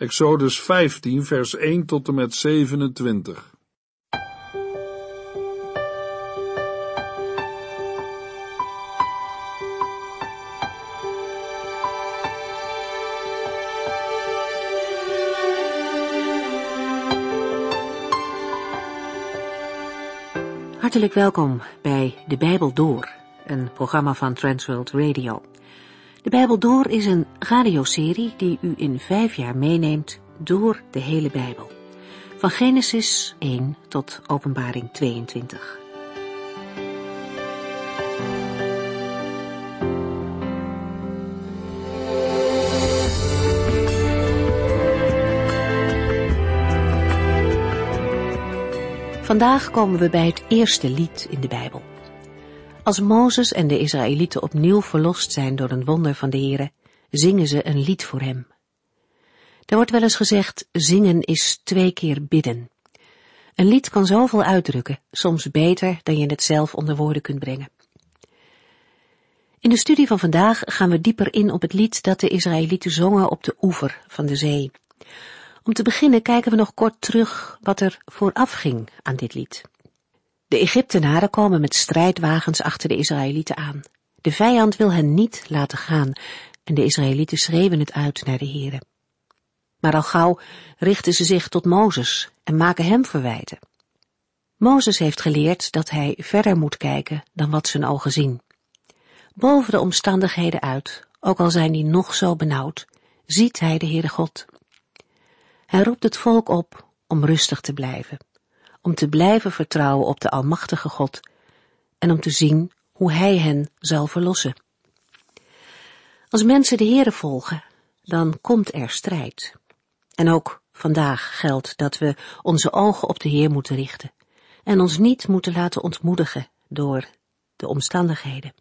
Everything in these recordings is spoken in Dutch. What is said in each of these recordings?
Exodus 15, vers 1 tot en met 27. Hartelijk welkom bij De Bijbel Door, een programma van Transworld Radio. De Bijbel Door is een radioserie die u in vijf jaar meeneemt door de hele Bijbel. Van Genesis 1 tot Openbaring 22. Vandaag komen we bij het eerste lied in de Bijbel. Als Mozes en de Israëlieten opnieuw verlost zijn door een wonder van de Here, zingen ze een lied voor hem. Er wordt wel eens gezegd, zingen is twee keer bidden. Een lied kan zoveel uitdrukken, soms beter dan je het zelf onder woorden kunt brengen. In de studie van vandaag gaan we dieper in op het lied dat de Israëlieten zongen op de oever van de zee. Om te beginnen kijken we nog kort terug wat er vooraf ging aan dit lied. De Egyptenaren komen met strijdwagens achter de Israëlieten aan. De vijand wil hen niet laten gaan en de Israëlieten schreeuwen het uit naar de heren. Maar al gauw richten ze zich tot Mozes en maken hem verwijten. Mozes heeft geleerd dat hij verder moet kijken dan wat zijn ogen zien. Boven de omstandigheden uit, ook al zijn die nog zo benauwd, ziet hij de Heere God. Hij roept het volk op om rustig te blijven, om te blijven vertrouwen op de Almachtige God en om te zien hoe Hij hen zal verlossen. Als mensen de Heere volgen, dan komt er strijd. En ook vandaag geldt dat we onze ogen op de Heer moeten richten en ons niet moeten laten ontmoedigen door de omstandigheden.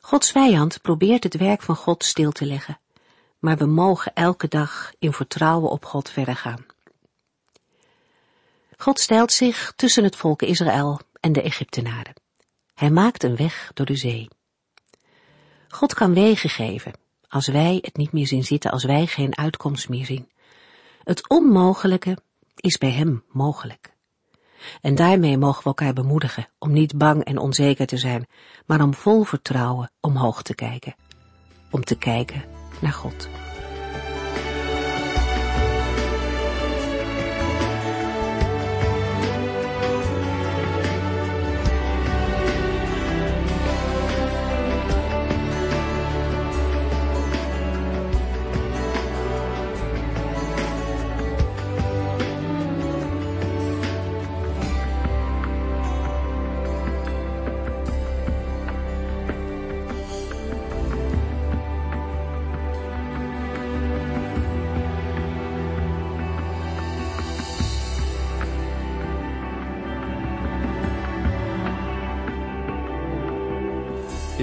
Gods vijand probeert het werk van God stil te leggen maar we mogen elke dag in vertrouwen op God verder gaan. God stelt zich tussen het volk Israël en de Egyptenaren. Hij maakt een weg door de zee. God kan wegen geven, als wij het niet meer zien zitten, als wij geen uitkomst meer zien. Het onmogelijke is bij hem mogelijk. En daarmee mogen we elkaar bemoedigen om niet bang en onzeker te zijn, maar om vol vertrouwen omhoog te kijken. Om te kijken naar God.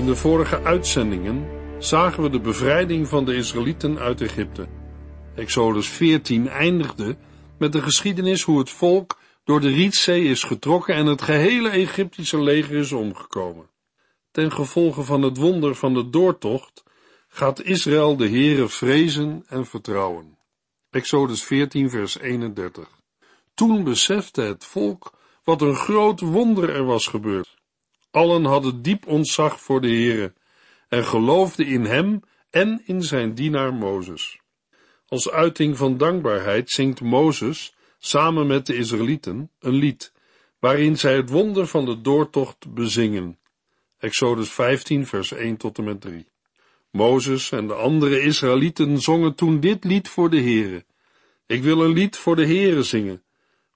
De vorige uitzendingen zagen we de bevrijding van de Israëlieten uit Egypte. Exodus 14 eindigde met de geschiedenis hoe het volk door de Rietzee is getrokken en het gehele Egyptische leger is omgekomen. Ten gevolge van het wonder van de doortocht gaat Israël de Heere vrezen en vertrouwen. Exodus 14 vers 31. Toen besefte het volk wat een groot wonder er was gebeurd. Allen hadden diep ontzag voor de Heere en geloofden in hem en in zijn dienaar Mozes. Als uiting van dankbaarheid zingt Mozes samen met de Israëlieten een lied, waarin zij het wonder van de doortocht bezingen. Exodus 15 vers 1 tot en met 3. Mozes en de andere Israëlieten zongen toen dit lied voor de Heere. Ik wil een lied voor de Heere zingen,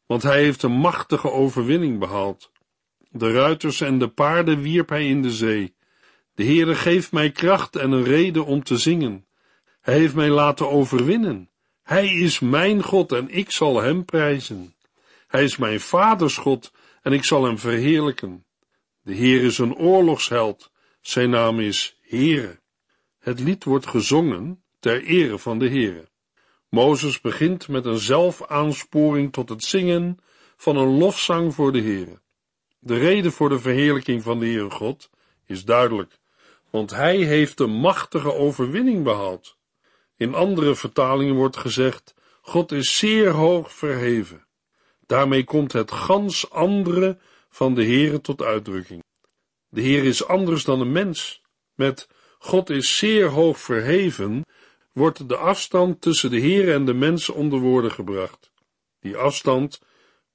want hij heeft een machtige overwinning behaald. De ruiters en de paarden wierp hij in de zee. De Heere geeft mij kracht en een reden om te zingen. Hij heeft mij laten overwinnen. Hij is mijn God en ik zal hem prijzen. Hij is mijn vaders God en ik zal hem verheerlijken. De Heer is een oorlogsheld. Zijn naam is Heere. Het lied wordt gezongen ter ere van de Heere. Mozes begint met een zelfaaansporing tot het zingen van een lofzang voor de Heere. De reden voor de verheerlijking van de Heere God is duidelijk, want hij heeft een machtige overwinning behaald. In andere vertalingen wordt gezegd, God is zeer hoog verheven. Daarmee komt het gans andere van de Heere tot uitdrukking. De Heer is anders dan een mens. Met God is zeer hoog verheven wordt de afstand tussen de Heer en de mens onder woorden gebracht. Die afstand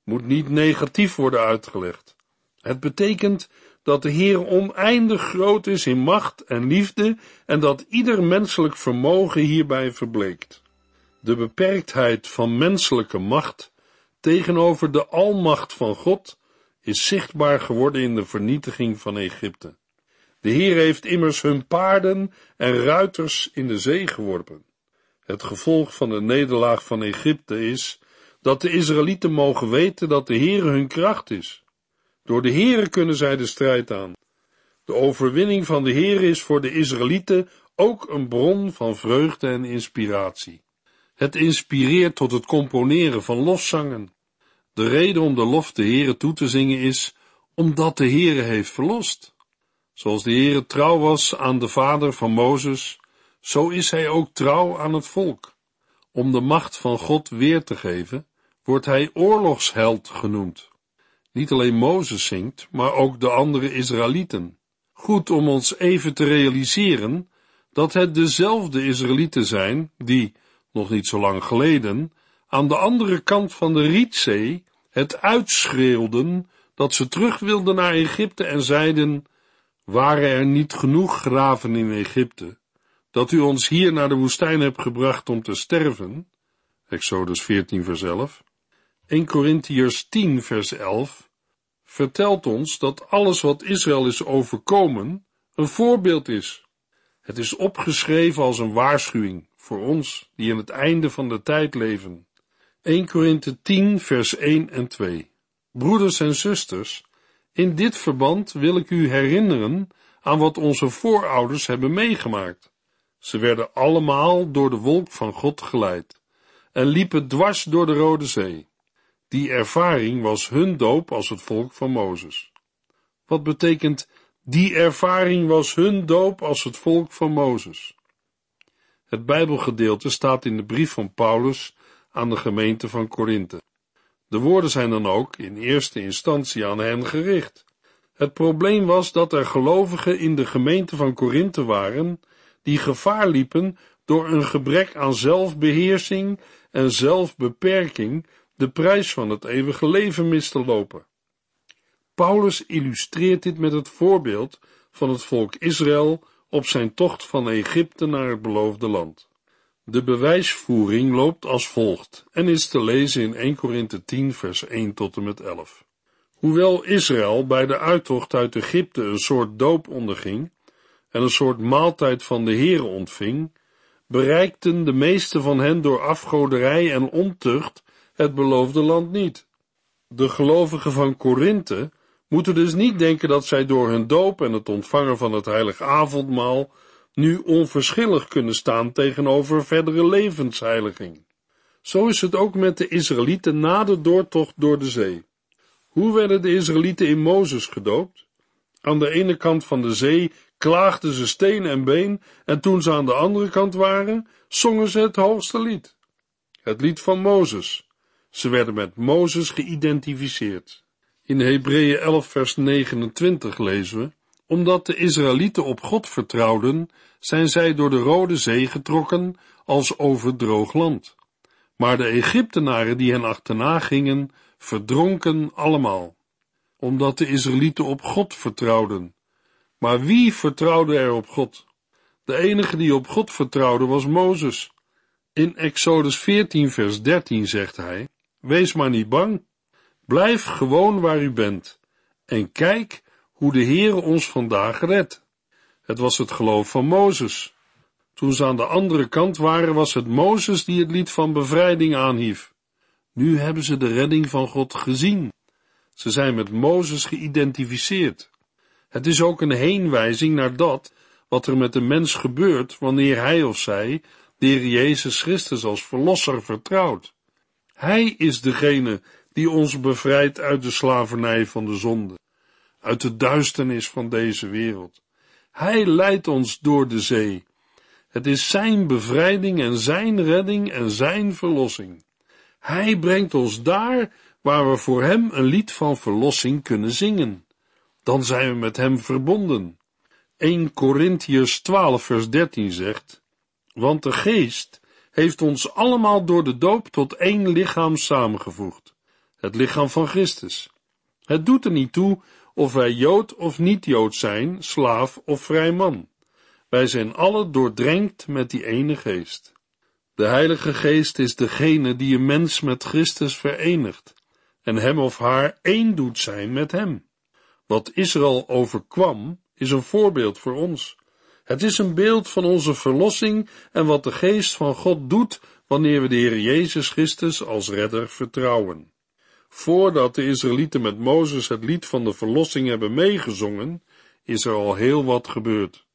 moet niet negatief worden uitgelegd. Het betekent dat de Heer oneindig groot is in macht en liefde en dat ieder menselijk vermogen hierbij verbleekt. De beperktheid van menselijke macht tegenover de almacht van God is zichtbaar geworden in de vernietiging van Egypte. De Heer heeft immers hun paarden en ruiters in de zee geworpen. Het gevolg van de nederlaag van Egypte is dat de Israëlieten mogen weten dat de Heer hun kracht is. Door de Heere kunnen zij de strijd aan. De overwinning van de Heer is voor de Israëlieten ook een bron van vreugde en inspiratie. Het inspireert tot het componeren van lofzangen. De reden om de lof de Heere toe te zingen is, omdat de Heere heeft verlost. Zoals de Heere trouw was aan de vader van Mozes, zo is hij ook trouw aan het volk. Om de macht van God weer te geven, wordt hij oorlogsheld genoemd. Niet alleen Mozes zingt, maar ook de andere Israëlieten. Goed om ons even te realiseren dat het dezelfde Israëlieten zijn die, nog niet zo lang geleden, aan de andere kant van de Rietzee het uitschreeuwden dat ze terug wilden naar Egypte en zeiden, waren er niet genoeg graven in Egypte, dat u ons hier naar de woestijn hebt gebracht om te sterven? Exodus 14 vers 11. 1 Corinthiërs 10 vers 11 vertelt ons dat alles wat Israël is overkomen een voorbeeld is. Het is opgeschreven als een waarschuwing voor ons die in het einde van de tijd leven. 1 Korinthe 10 vers 1 en 2 Broeders en zusters, in dit verband wil ik u herinneren aan wat onze voorouders hebben meegemaakt. Ze werden allemaal door de wolk van God geleid en liepen dwars door de Rode Zee. Die ervaring was hun doop als het volk van Mozes. Wat betekent die ervaring was hun doop als het volk van Mozes? Het Bijbelgedeelte staat in de brief van Paulus aan de gemeente van Korinthe. De woorden zijn dan ook in eerste instantie aan hen gericht. Het probleem was dat er gelovigen in de gemeente van Korinthe waren die gevaar liepen door een gebrek aan zelfbeheersing en zelfbeperking de prijs van het eeuwige leven mis te lopen. Paulus illustreert dit met het voorbeeld van het volk Israël op zijn tocht van Egypte naar het beloofde land. De bewijsvoering loopt als volgt en is te lezen in 1 Korinthe 10 vers 1 tot en met 11. Hoewel Israël bij de uittocht uit Egypte een soort doop onderging en een soort maaltijd van de Heere ontving, bereikten de meeste van hen door afgoderij en ontucht het beloofde land niet. De gelovigen van Korinthe moeten dus niet denken dat zij door hun doop en het ontvangen van het heilig avondmaal nu onverschillig kunnen staan tegenover verdere levensheiliging. Zo is het ook met de Israëlieten na de doortocht door de zee. Hoe werden de Israëlieten in Mozes gedoopt? Aan de ene kant van de zee klaagden ze steen en been, en toen ze aan de andere kant waren, zongen ze het hoogste lied. Het lied van Mozes. Ze werden met Mozes geïdentificeerd. In Hebreeën 11 vers 29 lezen we, omdat de Israëlieten op God vertrouwden, zijn zij door de Rode Zee getrokken als over droog land. Maar de Egyptenaren die hen achterna gingen, verdronken allemaal, omdat de Israëlieten op God vertrouwden. Maar wie vertrouwde er op God? De enige die op God vertrouwde was Mozes. In Exodus 14 vers 13 zegt hij, Wees maar niet bang, blijf gewoon waar u bent en kijk hoe de Heere ons vandaag redt. Het was het geloof van Mozes. Toen ze aan de andere kant waren, was het Mozes die het lied van bevrijding aanhief. Nu hebben ze de redding van God gezien. Ze zijn met Mozes geïdentificeerd. Het is ook een heenwijzing naar dat wat er met de mens gebeurt wanneer hij of zij de Heer Jezus Christus als verlosser vertrouwt. Hij is degene die ons bevrijdt uit de slavernij van de zonde, uit de duisternis van deze wereld. Hij leidt ons door de zee. Het is Zijn bevrijding en Zijn redding en Zijn verlossing. Hij brengt ons daar waar we voor Hem een lied van verlossing kunnen zingen. Dan zijn we met Hem verbonden. 1 Corinthiërs 12 vers 13 zegt, want de Geest heeft ons allemaal door de doop tot één lichaam samengevoegd, het lichaam van Christus. Het doet er niet toe of wij Jood of niet-Jood zijn, slaaf of vrij man. Wij zijn alle doordrenkt met die ene geest. De Heilige Geest is degene die een mens met Christus verenigt en hem of haar één doet zijn met hem. Wat Israël overkwam, is een voorbeeld voor ons. Het is een beeld van onze verlossing en wat de Geest van God doet wanneer we de Heer Jezus Christus als redder vertrouwen. Voordat de Israëlieten met Mozes het lied van de verlossing hebben meegezongen, is er al heel wat gebeurd.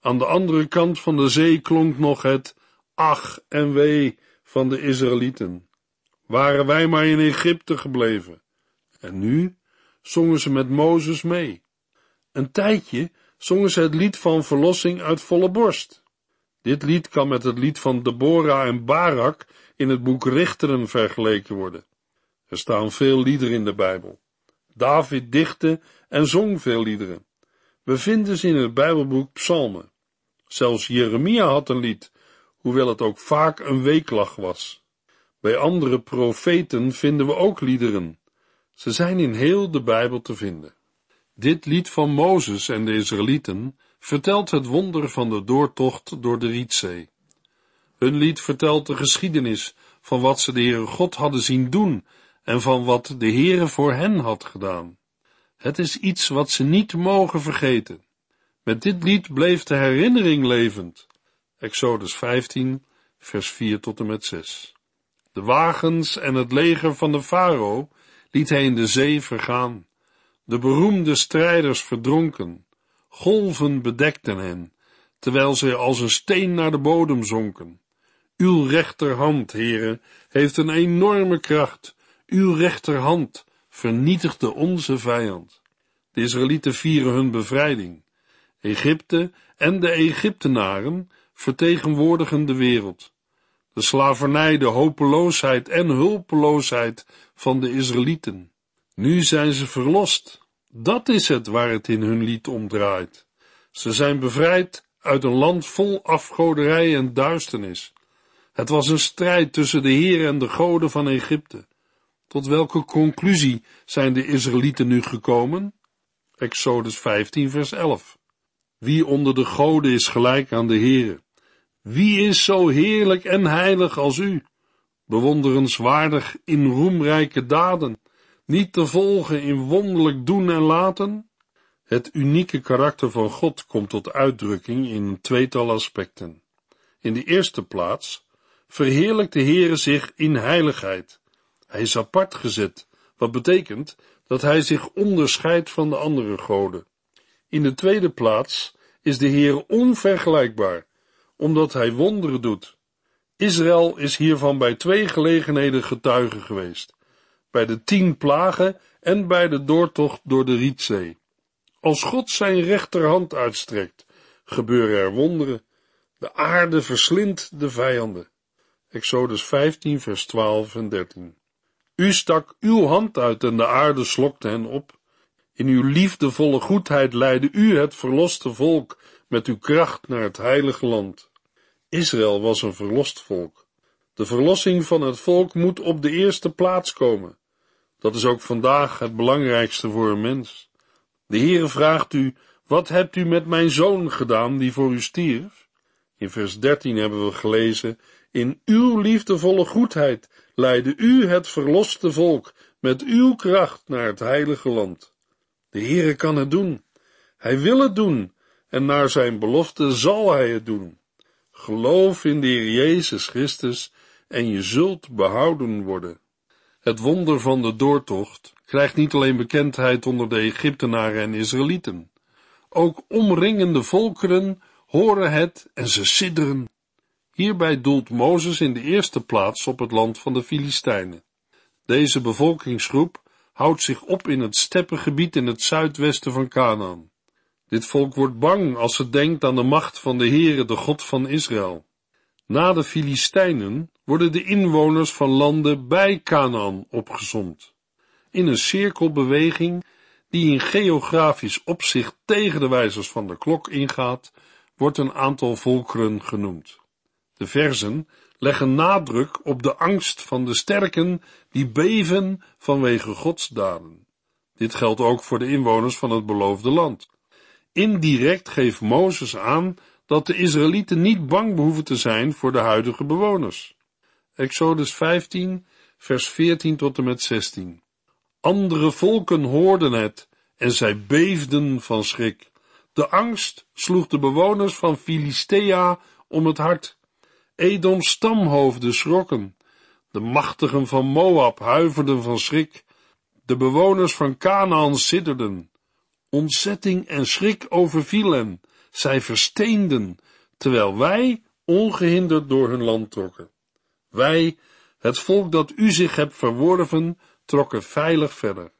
Aan de andere kant van de zee klonk nog het ach en wee van de Israëlieten. Waren wij maar in Egypte gebleven. En nu zongen ze met Mozes mee. Een tijdje zongen ze het lied van verlossing uit volle borst. Dit lied kan met het lied van Deborah en Barak in het boek Richteren vergeleken worden. Er staan veel liederen in de Bijbel. David dichtte en zong veel liederen. We vinden ze in het Bijbelboek Psalmen. Zelfs Jeremia had een lied, hoewel het ook vaak een weeklag was. Bij andere profeten vinden we ook liederen. Ze zijn in heel de Bijbel te vinden. Dit lied van Mozes en de Israëlieten vertelt het wonder van de doortocht door de Rietzee. Hun lied vertelt de geschiedenis van wat ze de Heere God hadden zien doen en van wat de Heere voor hen had gedaan. Het is iets wat ze niet mogen vergeten. Met dit lied bleef de herinnering levend. Exodus 15, vers 4 tot en met 6. De wagens en het leger van de farao liet hij in de zee vergaan. De beroemde strijders verdronken, golven bedekten hen, terwijl zij als een steen naar de bodem zonken. Uw rechterhand, heren, heeft een enorme kracht. Uw rechterhand vernietigde onze vijand. De Israëlieten vieren hun bevrijding. Egypte en de Egyptenaren vertegenwoordigen de wereld. De slavernij, de hopeloosheid en hulpeloosheid van de Israëlieten. Nu zijn ze verlost. Dat is het waar het in hun lied om draait. Ze zijn bevrijd uit een land vol afgoderij en duisternis. Het was een strijd tussen de Heer en de goden van Egypte. Tot welke conclusie zijn de Israëlieten nu gekomen? Exodus 15, vers 11. Wie onder de goden is gelijk aan de Heere? Wie is zo heerlijk en heilig als u? Bewonderenswaardig in roemrijke daden, niet te volgen in wonderlijk doen en laten? Het unieke karakter van God komt tot uitdrukking in een tweetal aspecten. In de eerste plaats verheerlijkt de Heere zich in heiligheid. Hij is apart gezet, wat betekent dat hij zich onderscheidt van de andere goden. In de tweede plaats is de Heer onvergelijkbaar, omdat hij wonderen doet. Israël is hiervan bij twee gelegenheden getuige geweest, bij de tien plagen en bij de doortocht door de Rietzee. Als God zijn rechterhand uitstrekt, gebeuren er wonderen. De aarde verslindt de vijanden. Exodus 15, vers 12 en 13. U stak uw hand uit en de aarde slokte hen op. In uw liefdevolle goedheid leidde u het verloste volk met uw kracht naar het heilige land. Israël was een verlost volk. De verlossing van het volk moet op de eerste plaats komen. Dat is ook vandaag het belangrijkste voor een mens. De Heere vraagt u, wat hebt u met mijn zoon gedaan die voor u stierf? In vers 13 hebben we gelezen, in uw liefdevolle goedheid leidde u het verloste volk met uw kracht naar het heilige land. De Heere kan het doen. Hij wil het doen en naar zijn belofte zal hij het doen. Geloof in de Heer Jezus Christus en je zult behouden worden. Het wonder van de doortocht krijgt niet alleen bekendheid onder de Egyptenaren en Israëlieten. Ook omringende volkeren horen het en ze sidderen. Hierbij doelt Mozes in de eerste plaats op het land van de Filistijnen. Deze bevolkingsgroep houdt zich op in het steppengebied in het zuidwesten van Canaan. Dit volk wordt bang als het denkt aan de macht van de Heere, de God van Israël. Na de Filistijnen worden de inwoners van landen bij Canaan opgezomd. In een cirkelbeweging die in geografisch opzicht tegen de wijzers van de klok ingaat, wordt een aantal volkeren genoemd. De versen leggen nadruk op de angst van de sterken die beven vanwege Gods daden. Dit geldt ook voor de inwoners van het beloofde land. Indirect geeft Mozes aan dat de Israëlieten niet bang behoeven te zijn voor de huidige bewoners. Exodus 15, vers 14 tot en met 16. Andere volken hoorden het en zij beefden van schrik. De angst sloeg de bewoners van Filistea om het hart. Edoms stamhoofden schrokken. De machtigen van Moab huiverden van schrik. De bewoners van Canaan sidderden. Ontzetting en schrik overviel hen. Zij versteenden, terwijl wij ongehinderd door hun land trokken. Wij, het volk dat u zich hebt verworven, trokken veilig verder.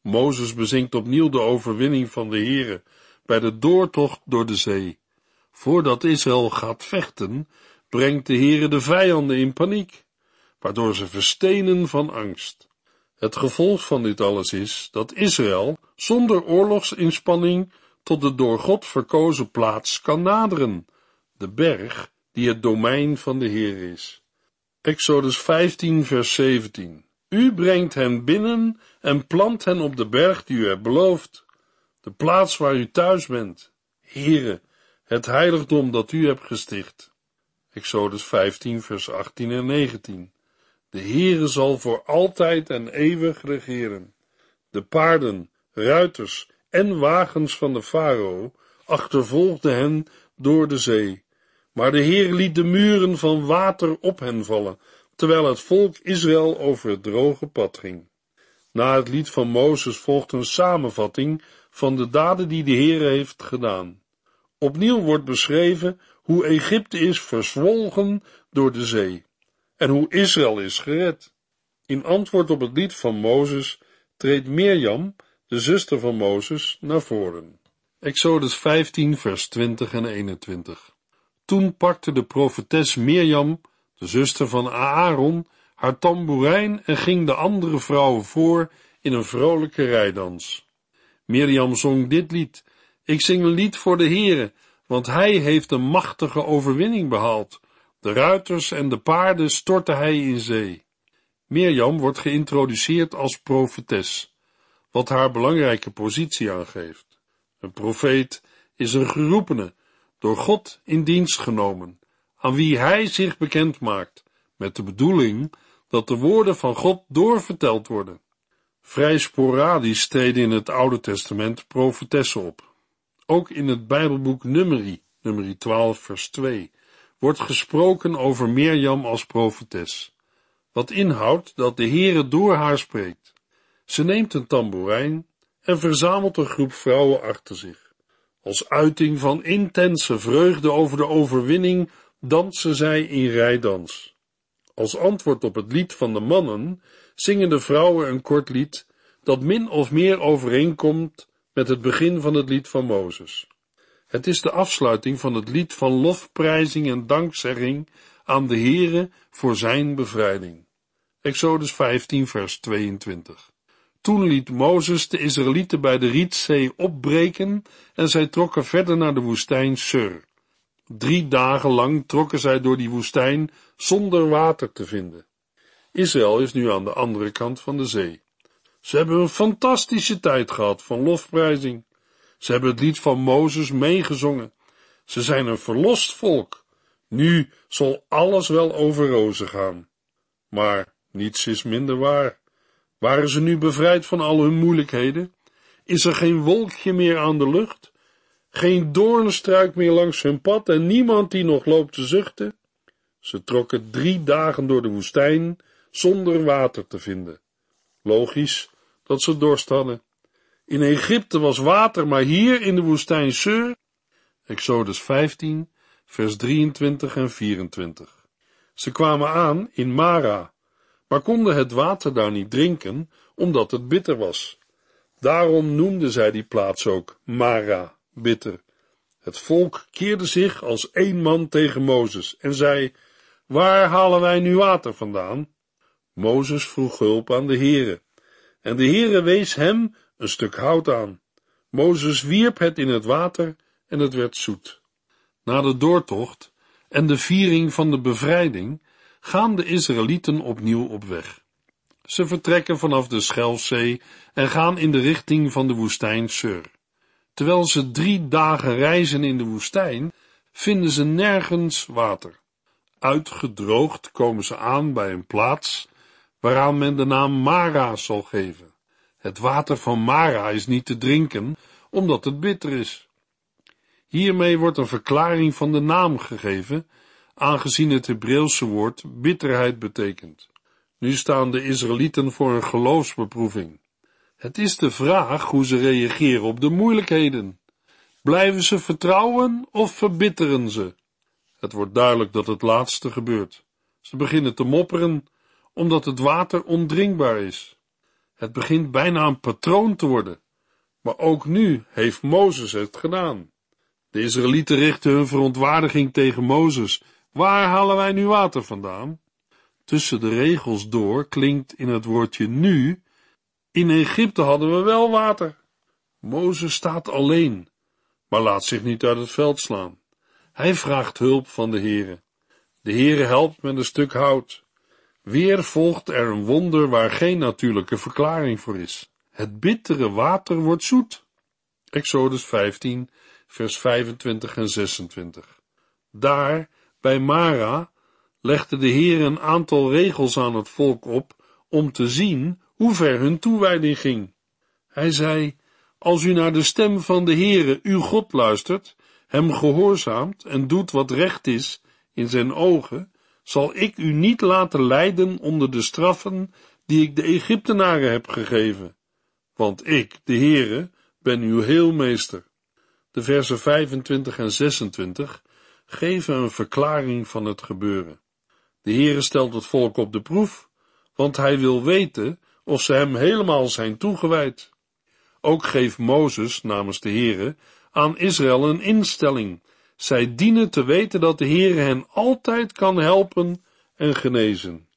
Mozes bezinkt opnieuw de overwinning van de Heere bij de doortocht door de zee. Voordat Israël gaat vechten, brengt de Heere de vijanden in paniek, waardoor ze verstenen van angst. Het gevolg van dit alles is dat Israël zonder oorlogsinspanning tot de door God verkozen plaats kan naderen, de berg die het domein van de Heer is. Exodus 15 vers 17 U brengt hen binnen en plant hen op de berg die u hebt beloofd, de plaats waar u thuis bent, Heere, het heiligdom dat u hebt gesticht. Exodus 15 vers 18 en 19 De Heere zal voor altijd en eeuwig regeren. De paarden, ruiters en wagens van de farao achtervolgden hen door de zee. Maar de Heer liet de muren van water op hen vallen, terwijl het volk Israël over het droge pad ging. Na het lied van Mozes volgt een samenvatting van de daden die de Heer heeft gedaan. Opnieuw wordt beschreven hoe Egypte is verzwolgen door de zee en hoe Israël is gered. In antwoord op het lied van Mozes treedt Mirjam de zuster van Mozes, naar voren. Exodus 15, vers 20 en 21. Toen pakte de profetes Mirjam, de zuster van Aaron, haar tamboerijn en ging de andere vrouwen voor in een vrolijke rijdans. Mirjam zong dit lied. Ik zing een lied voor de Heere, want hij heeft een machtige overwinning behaald. De ruiters en de paarden stortte hij in zee. Mirjam wordt geïntroduceerd als profetes wat haar belangrijke positie aangeeft. Een profeet is een geroepene, door God in dienst genomen, aan wie hij zich bekend maakt, met de bedoeling dat de woorden van God doorverteld worden. Vrij sporadisch treden in het Oude Testament profetessen op. Ook in het Bijbelboek Numeri, nummer 12 vers 2, wordt gesproken over Mirjam als profetes, wat inhoudt dat de Heere door haar spreekt. Ze neemt een tamboerijn en verzamelt een groep vrouwen achter zich. Als uiting van intense vreugde over de overwinning dansen zij in rijdans. Als antwoord op het lied van de mannen zingen de vrouwen een kort lied dat min of meer overeenkomt met het begin van het lied van Mozes. Het is de afsluiting van het lied van lofprijzing en dankzegging aan de Heere voor zijn bevrijding. Exodus 15 vers 22. Toen liet Mozes de Israëlieten bij de Rietzee opbreken en zij trokken verder naar de woestijn Sur. Drie dagen lang trokken zij door die woestijn zonder water te vinden. Israël is nu aan de andere kant van de zee. Ze hebben een fantastische tijd gehad van lofprijzing. Ze hebben het lied van Mozes meegezongen. Ze zijn een verlost volk. Nu zal alles wel over rozen gaan. Maar niets is minder waar. Waren ze nu bevrijd van al hun moeilijkheden? Is er geen wolkje meer aan de lucht? Geen doornstruik meer langs hun pad en niemand die nog loopt te zuchten? Ze trokken drie dagen door de woestijn zonder water te vinden. Logisch dat ze dorst hadden. In Egypte was water, maar hier in de woestijn Sur, Exodus 15, vers 23 en 24. Ze kwamen aan in Mara, maar konden het water daar niet drinken, omdat het bitter was. Daarom noemden zij die plaats ook Mara. bitter. Het volk keerde zich als één man tegen Mozes en zei, waar halen wij nu water vandaan? Mozes vroeg hulp aan de Heere, en de Heere wees hem een stuk hout aan. Mozes wierp het in het water en het werd zoet. Na de doortocht en de viering van de bevrijding gaan de Israëlieten opnieuw op weg. Ze vertrekken vanaf de Schelfzee en gaan in de richting van de woestijn Sur. Terwijl ze drie dagen reizen in de woestijn, vinden ze nergens water. Uitgedroogd komen ze aan bij een plaats waaraan men de naam Mara zal geven. Het water van Mara is niet te drinken, omdat het bitter is. Hiermee wordt een verklaring van de naam gegeven, aangezien het Hebreeuwse woord bitterheid betekent. Nu staan de Israëlieten voor een geloofsbeproeving. Het is de vraag hoe ze reageren op de moeilijkheden. Blijven ze vertrouwen of verbitteren ze? Het wordt duidelijk dat het laatste gebeurt. Ze beginnen te mopperen, omdat het water ondrinkbaar is. Het begint bijna een patroon te worden. Maar ook nu heeft Mozes het gedaan. De Israëlieten richten hun verontwaardiging tegen Mozes. Waar halen wij nu water vandaan? Tussen de regels door klinkt in het woordje nu, in Egypte hadden we wel water. Mozes staat alleen, maar laat zich niet uit het veld slaan. Hij vraagt hulp van de Heere. De Heere helpt met een stuk hout. Weer volgt er een wonder waar geen natuurlijke verklaring voor is. Het bittere water wordt zoet. Exodus 15, vers 25 en 26. Daar, bij Mara, legde de Heer een aantal regels aan het volk op om te zien hoe ver hun toewijding ging. Hij zei, als u naar de stem van de Heere, uw God, luistert, hem gehoorzaamt en doet wat recht is in zijn ogen, zal ik u niet laten lijden onder de straffen die ik de Egyptenaren heb gegeven. Want ik, de Heere, ben uw heelmeester. De versen 25 en 26 geven een verklaring van het gebeuren. De Heere stelt het volk op de proef, want hij wil weten of ze hem helemaal zijn toegewijd. Ook geeft Mozes namens de Heere aan Israël een instelling. Zij dienen te weten dat de Heere hen altijd kan helpen en genezen.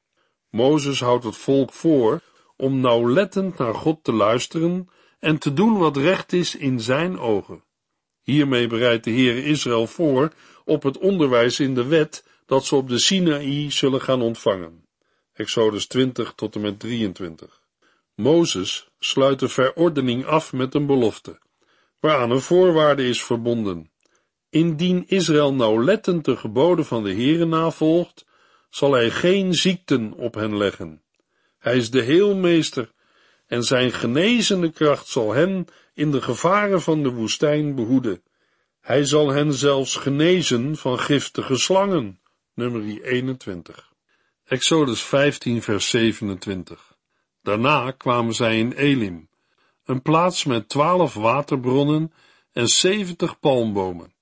Mozes houdt het volk voor om nauwlettend naar God te luisteren en te doen wat recht is in zijn ogen. Hiermee bereidt de Heere Israël voor op het onderwijs in de wet dat ze op de Sinaï zullen gaan ontvangen. Exodus 20 tot en met 23. Mozes sluit de verordening af met een belofte, waaraan een voorwaarde is verbonden. Indien Israël nauwlettend de geboden van de Heere navolgt, zal hij geen ziekten op hen leggen. Hij is de heelmeester en zijn genezende kracht zal hen in de gevaren van de woestijn behoeden. Hij zal hen zelfs genezen van giftige slangen. Nummer 21. Exodus 15 vers 27. Daarna kwamen zij in Elim, een plaats met twaalf waterbronnen en zeventig palmbomen.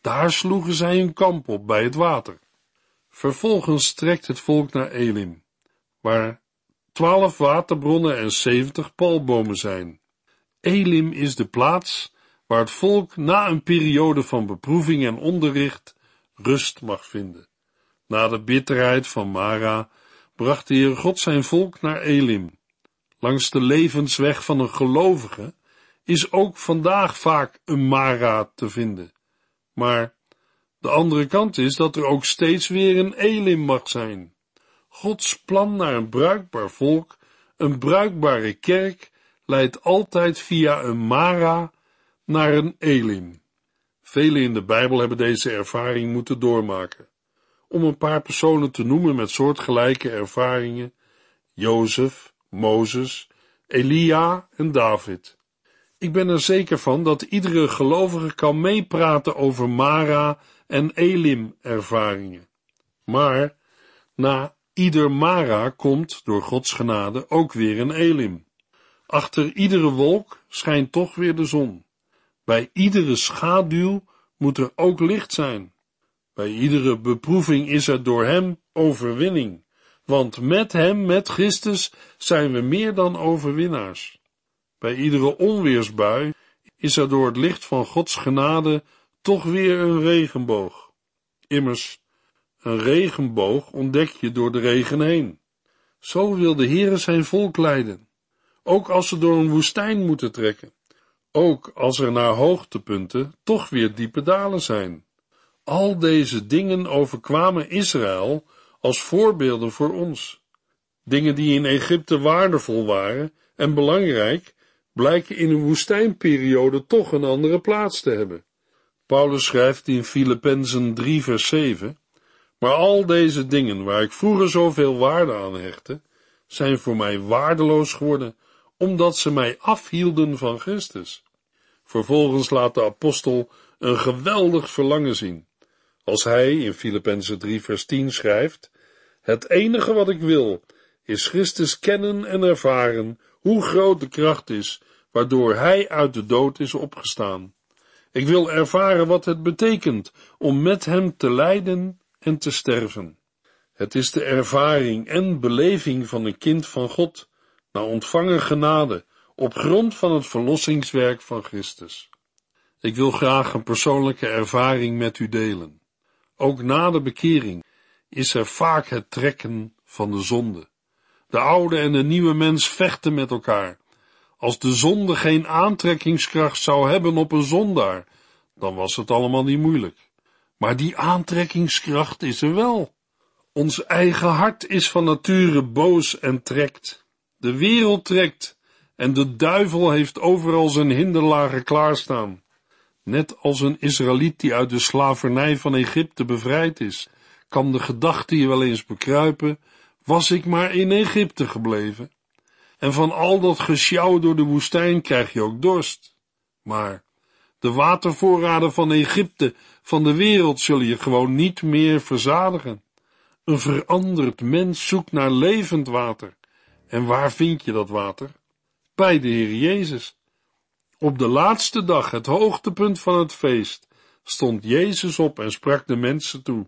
Daar sloegen zij hun kamp op bij het water. Vervolgens trekt het volk naar Elim, waar twaalf waterbronnen en zeventig palmbomen zijn. Elim is de plaats waar het volk na een periode van beproeving en onderricht rust mag vinden. Na de bitterheid van Mara bracht de Heer God zijn volk naar Elim. Langs de levensweg van een gelovige is ook vandaag vaak een Mara te vinden. Maar de andere kant is dat er ook steeds weer een Elim mag zijn. Gods plan naar een bruikbaar volk, een bruikbare kerk, leidt altijd via een Mara naar een Elim. Velen in de Bijbel hebben deze ervaring moeten doormaken om een paar personen te noemen met soortgelijke ervaringen, Jozef, Mozes, Elia en David. Ik ben er zeker van dat iedere gelovige kan meepraten over Mara en Elim ervaringen. Maar na ieder Mara komt door Gods genade ook weer een Elim. Achter iedere wolk schijnt toch weer de zon. Bij iedere schaduw moet er ook licht zijn. Bij iedere beproeving is er door Hem overwinning, want met Hem, met Christus, zijn we meer dan overwinnaars. Bij iedere onweersbui is er door het licht van Gods genade toch weer een regenboog. Immers, een regenboog ontdek je door de regen heen. Zo wil de Heere zijn volk leiden, ook als ze door een woestijn moeten trekken, ook als er naar hoogtepunten toch weer diepe dalen zijn. Al deze dingen overkwamen Israël als voorbeelden voor ons. Dingen die in Egypte waardevol waren en belangrijk, blijken in een woestijnperiode toch een andere plaats te hebben. Paulus schrijft in Filippenzen 3 vers 7, maar al deze dingen waar ik vroeger zoveel waarde aan hechtte, zijn voor mij waardeloos geworden, omdat ze mij afhielden van Christus. Vervolgens laat de apostel een geweldig verlangen zien. Als hij in Filippenzen 3 vers 10 schrijft, het enige wat ik wil, is Christus kennen en ervaren hoe groot de kracht is, waardoor hij uit de dood is opgestaan. Ik wil ervaren wat het betekent om met hem te lijden en te sterven. Het is de ervaring en beleving van een kind van God, na ontvangen genade, op grond van het verlossingswerk van Christus. Ik wil graag een persoonlijke ervaring met u delen. Ook na de bekering is er vaak het trekken van de zonde. De oude en de nieuwe mens vechten met elkaar. Als de zonde geen aantrekkingskracht zou hebben op een zondaar, dan was het allemaal niet moeilijk. Maar die aantrekkingskracht is er wel. Ons eigen hart is van nature boos en trekt. De wereld trekt en de duivel heeft overal zijn hinderlagen klaarstaan. Net als een Israëliet die uit de slavernij van Egypte bevrijd is, kan de gedachte je wel eens bekruipen, was ik maar in Egypte gebleven. En van al dat gesjouw door de woestijn krijg je ook dorst. Maar de watervoorraden van Egypte, van de wereld, zullen je gewoon niet meer verzadigen. Een veranderd mens zoekt naar levend water. En waar vind je dat water? Bij de Heer Jezus. Op de laatste dag, het hoogtepunt van het feest, stond Jezus op en sprak de mensen toe.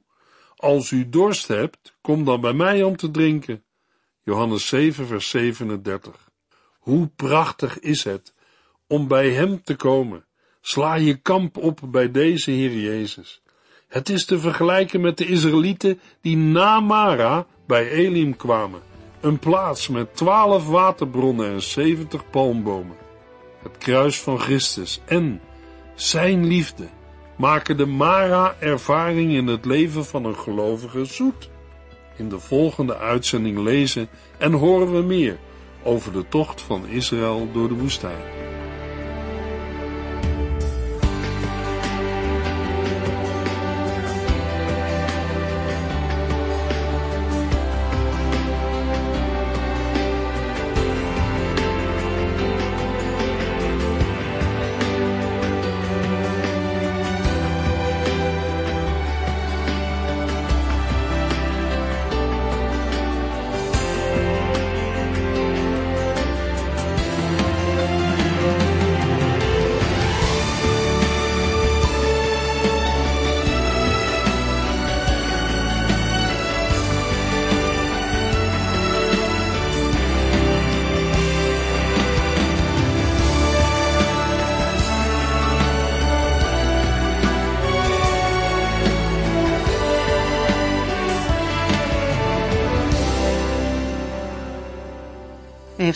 Als u dorst hebt, kom dan bij mij om te drinken. Johannes 7, vers 37. Hoe prachtig is het om bij hem te komen. Sla je kamp op bij deze Heer Jezus. Het is te vergelijken met de Israëlieten die na Mara bij Elim kwamen. Een plaats met twaalf waterbronnen en zeventig palmbomen. Het kruis van Christus en zijn liefde maken de Mara-ervaring in het leven van een gelovige zoet. In de volgende uitzending lezen en horen we meer over de tocht van Israël door de woestijn.